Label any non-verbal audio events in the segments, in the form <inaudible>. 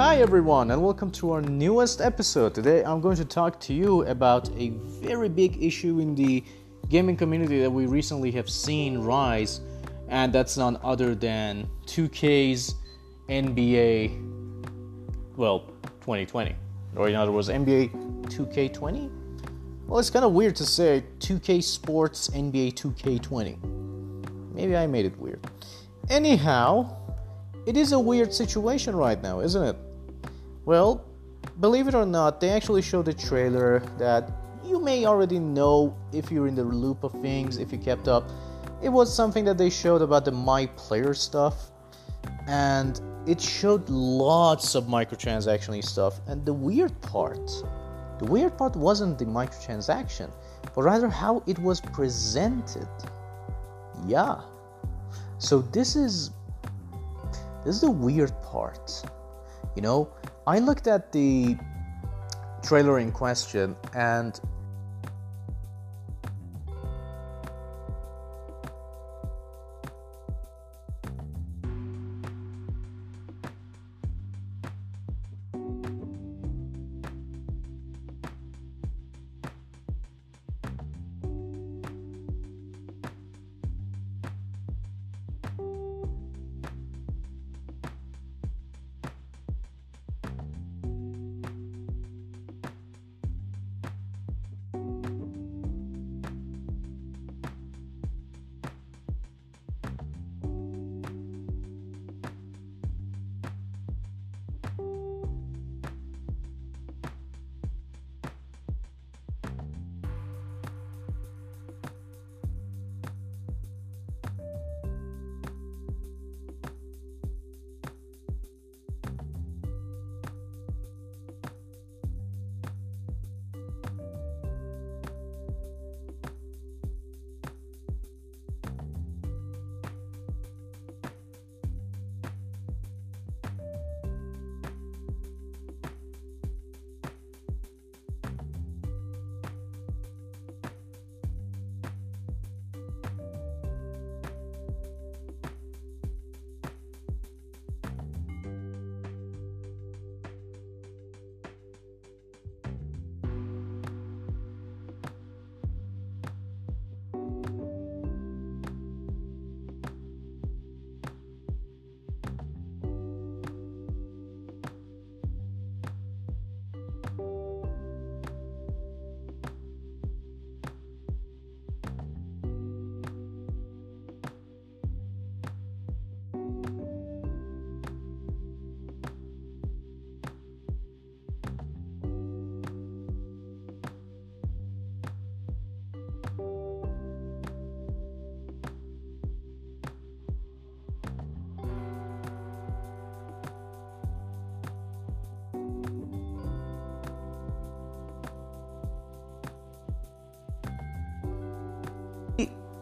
Hi, everyone, and welcome to our newest episode. Today, I'm going to talk to you about a very big issue in the gaming community that we recently have seen rise, and that's none other than 2K's NBA, well, 2020, or in other words, NBA 2K20. Well, it's kind of weird to say 2K Sports NBA 2K20. Maybe I made it weird. Anyhow, it is a weird situation right now, isn't it? Well, believe it or not, they actually showed a trailer that you may already know if you're in the loop of things, if you kept up. It was something that they showed about the My Player stuff, and it showed lots of microtransaction stuff. And the weird part, the weird part wasn't the microtransaction, but rather how it was presented. Yeah. So this is this is the weird part. You know, I looked at the trailer in question and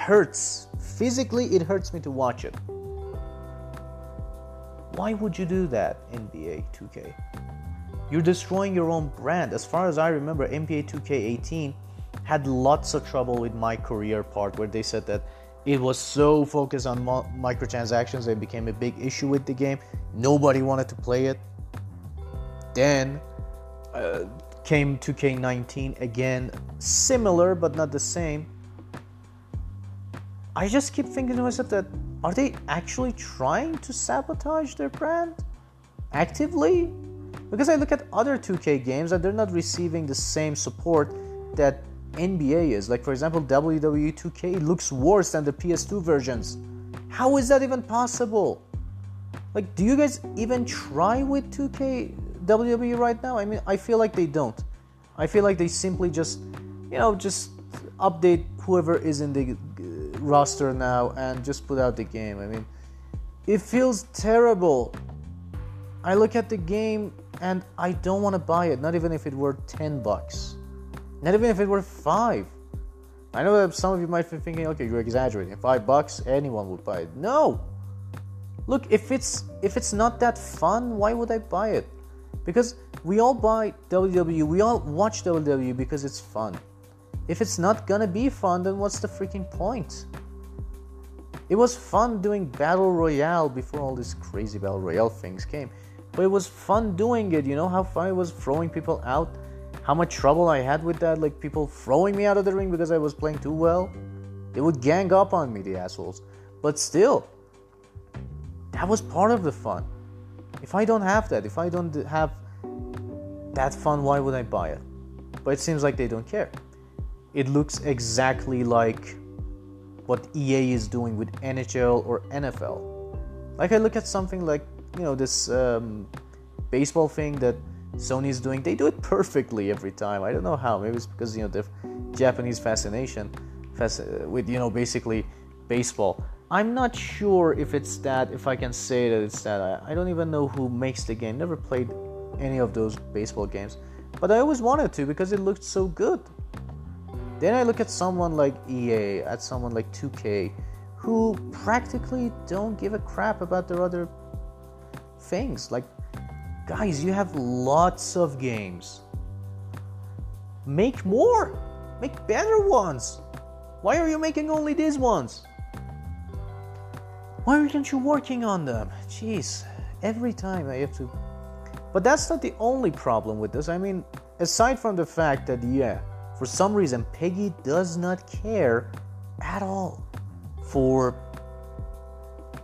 hurts. Physically, it hurts me to watch it. Why would you do that, NBA 2K? You're destroying your own brand. As far as I remember, NBA 2K18 had lots of trouble with my career part where they said that it was so focused on microtransactions it became a big issue with the game. Nobody wanted to play it. Then uh, came 2K19 again, similar but not the same I just keep thinking to myself that are they actually trying to sabotage their brand actively? Because I look at other 2K games and they're not receiving the same support that NBA is. Like for example, WWE 2K looks worse than the PS2 versions. How is that even possible? Like, do you guys even try with 2K WWE right now? I mean, I feel like they don't. I feel like they simply just, you know, just update whoever is in the roster now and just put out the game. I mean, it feels terrible. I look at the game and I don't want to buy it, not even if it were 10 bucks. Not even if it were 5. I know that some of you might be thinking, okay, you're exaggerating. 5 bucks, anyone would buy it. No. Look, if it's if it's not that fun, why would I buy it? Because we all buy WWE, we all watch WWE because it's fun. If it's not gonna be fun, then what's the freaking point? It was fun doing Battle Royale before all these crazy Battle Royale things came. but it was fun doing it. You know how fun it was throwing people out? How much trouble I had with that? Like people throwing me out of the ring because I was playing too well? They would gang up on me, the assholes. But still, that was part of the fun. If I don't have that, if I don't have that fun, why would I buy it? But it seems like they don't care. It looks exactly like what EA is doing with NHL or NFL. Like I look at something like, you know, this um, baseball thing that Sony is doing, they do it perfectly every time. I don't know how. Maybe it's because, you know, the Japanese fascination with, you know, basically baseball. I'm not sure if it's that, if I can say that it's that. I, I don't even know who makes the game. Never played any of those baseball games. But I always wanted to because it looked so good. Then I look at someone like EA, at someone like 2K, who practically don't give a crap about their other things. Like, guys, you have lots of games. Make more! Make better ones! Why are you making only these ones? Why aren't you working on them? Jeez, every time I have to. But that's not the only problem with this. I mean, aside from the fact that, yeah, for some reason, PEGI does not care at all for,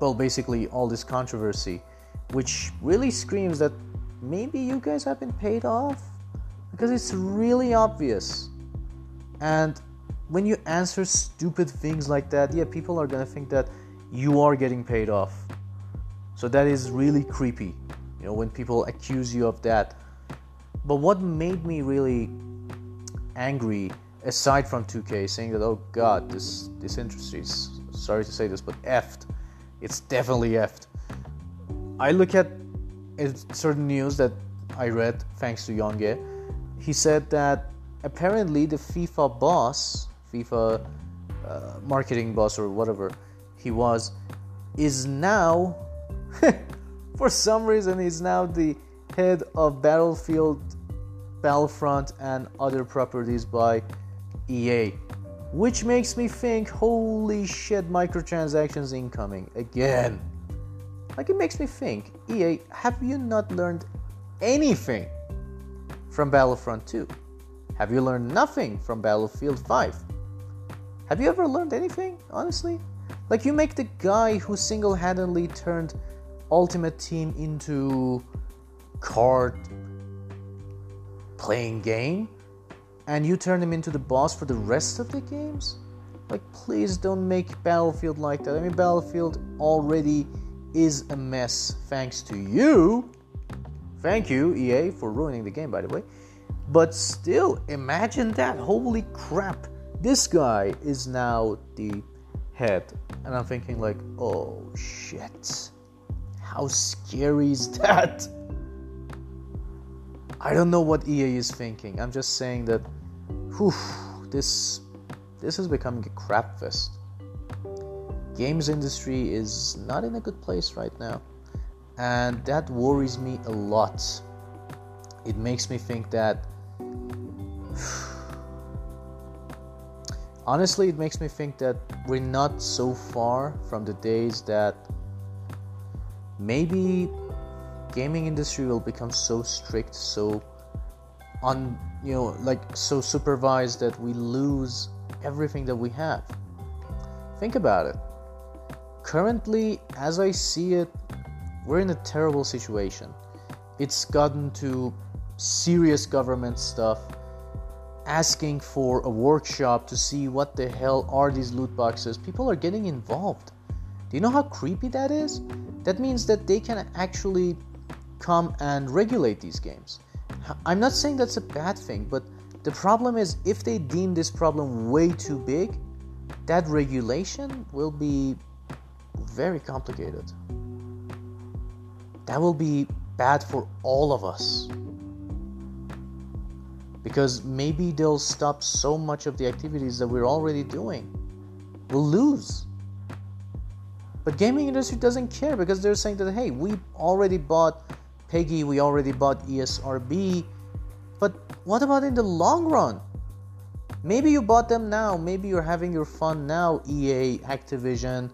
well, basically all this controversy, which really screams that maybe you guys have been paid off because it's really obvious. And when you answer stupid things like that, yeah, people are gonna think that you are getting paid off. So that is really creepy, you know, when people accuse you of that. But what made me really angry, aside from 2K saying that, oh god, this this industry is sorry to say this, but effed. It's definitely effed. I look at certain news that I read thanks to Yonge. He said that apparently the FIFA boss, FIFA uh, marketing boss or whatever, he was, is now, <laughs> for some reason, he's now the head of Battlefield, Battlefront, and other properties by EA. Which makes me think, holy shit, microtransactions incoming again. Like, it makes me think, EA, have you not learned anything from Battlefront 2? Have you learned nothing from Battlefield 5? Have you ever learned anything, honestly? Like you make the guy who single-handedly turned Ultimate Team into card playing game and you turn him into the boss for the rest of the games? Like please don't make Battlefield like that. I mean Battlefield already is a mess thanks to you. Thank you EA for ruining the game by the way. But still imagine that. Holy crap. This guy is now the head and i'm thinking like oh shit how scary is that <laughs> i don't know what ea is thinking. I'm just saying that whew, this this is becoming a crap fest. Games industry is not in a good place right now. And that worries me a lot. It makes me think that <sighs> honestly it makes me think that we're not so far from the days that maybe gaming industry will become so strict so on you know like so supervised that we lose everything that we have think about it currently as i see it we're in a terrible situation it's gotten to serious government stuff asking for a workshop to see what the hell are these loot boxes, people are getting involved. Do you know how creepy that is? That means that they can actually come and regulate these games. I'm not saying that's a bad thing, but the problem is if they deem this problem way too big, that regulation will be very complicated. That will be bad for all of us because maybe they'll stop so much of the activities that we're already doing. We'll lose. But gaming industry doesn't care because they're saying that hey, we already bought PEGI, we already bought ESRB, but what about in the long run? Maybe you bought them now, maybe you're having your fun now, EA, Activision,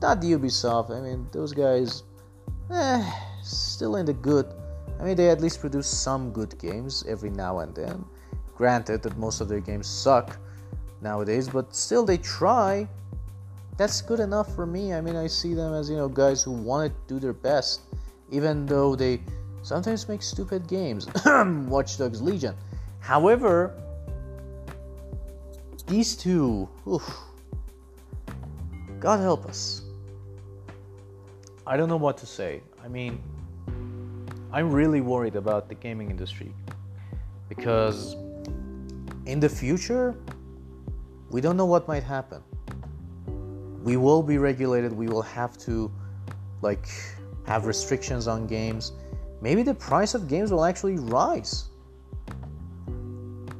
not Ubisoft. I mean, those guys, eh, still in the good. I mean, they at least produce some good games every now and then. Granted that most of their games suck nowadays, but still they try. That's good enough for me. I mean, I see them as, you know, guys who want to do their best, even though they sometimes make stupid games. <coughs> Watch Dogs Legion. However, these two, oof, God help us. I don't know what to say. I mean, I'm really worried about the gaming industry because in the future, we don't know what might happen. We will be regulated, we will have to like have restrictions on games. Maybe the price of games will actually rise.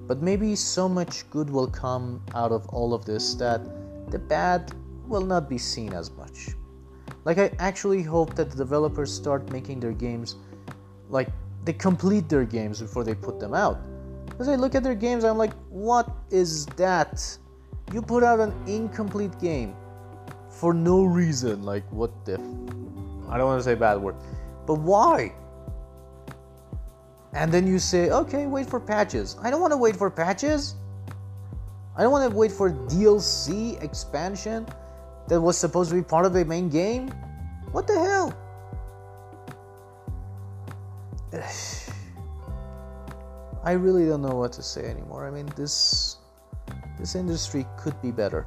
But maybe so much good will come out of all of this that the bad will not be seen as much. Like, I actually hope that the developers start making their games like they complete their games before they put them out. Because I look at their games, I'm like, what is that? You put out an incomplete game for no reason. Like, what the? F- I don't want to say bad word, but why? And then you say, okay, wait for patches. I don't want to wait for patches. I don't want to wait for DLC expansion that was supposed to be part of the main game. What the hell? <sighs> I really don't know what to say anymore. I mean, this this industry could be better.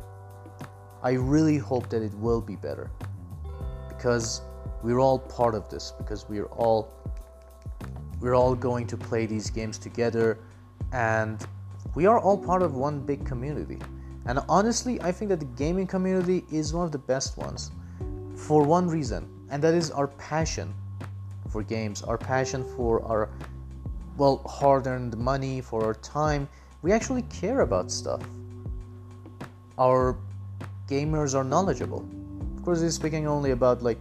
I really hope that it will be better because we're all part of this because we're all we're all going to play these games together and we are all part of one big community. And honestly, I think that the gaming community is one of the best ones for one reason, and that is our passion for games, our passion for our well hard-earned money, for our time. We actually care about stuff. Our gamers are knowledgeable. Of course, is speaking only about like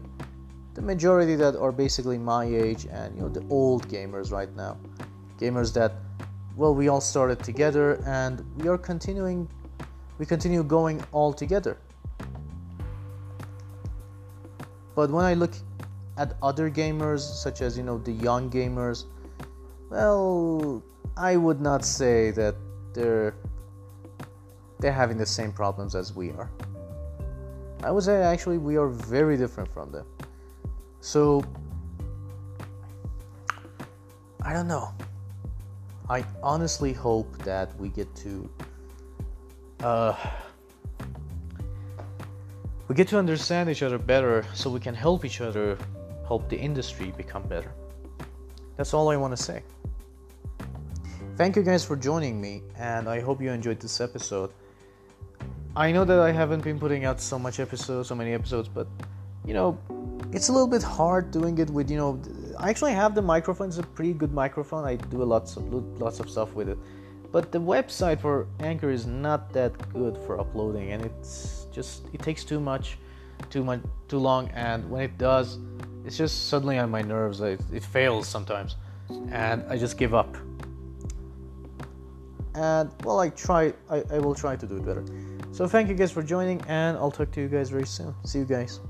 the majority that are basically my age and you know the old gamers right now, gamers that well we all started together and we are continuing we continue going all together. But when I look at other gamers, such as you know the young gamers, well, I would not say that they're they're having the same problems as we are. I would say actually we are very different from them. So I don't know. I honestly hope that we get to uh, we get to understand each other better so we can help each other help the industry become better. That's all I want to say. Thank you guys for joining me, and I hope you enjoyed this episode. I know that I haven't been putting out so much episodes, so many episodes, but you know, it's a little bit hard doing it with you know. I actually have the microphone; it's a pretty good microphone. I do a lots of lots of stuff with it, but the website for Anchor is not that good for uploading, and it's just it takes too much, too much, too long, and when it does, it's just suddenly on my nerves. It, it fails sometimes, and I just give up. And well, I try. I, I will try to do it better. So thank you guys for joining, and I'll talk to you guys very soon. See you guys.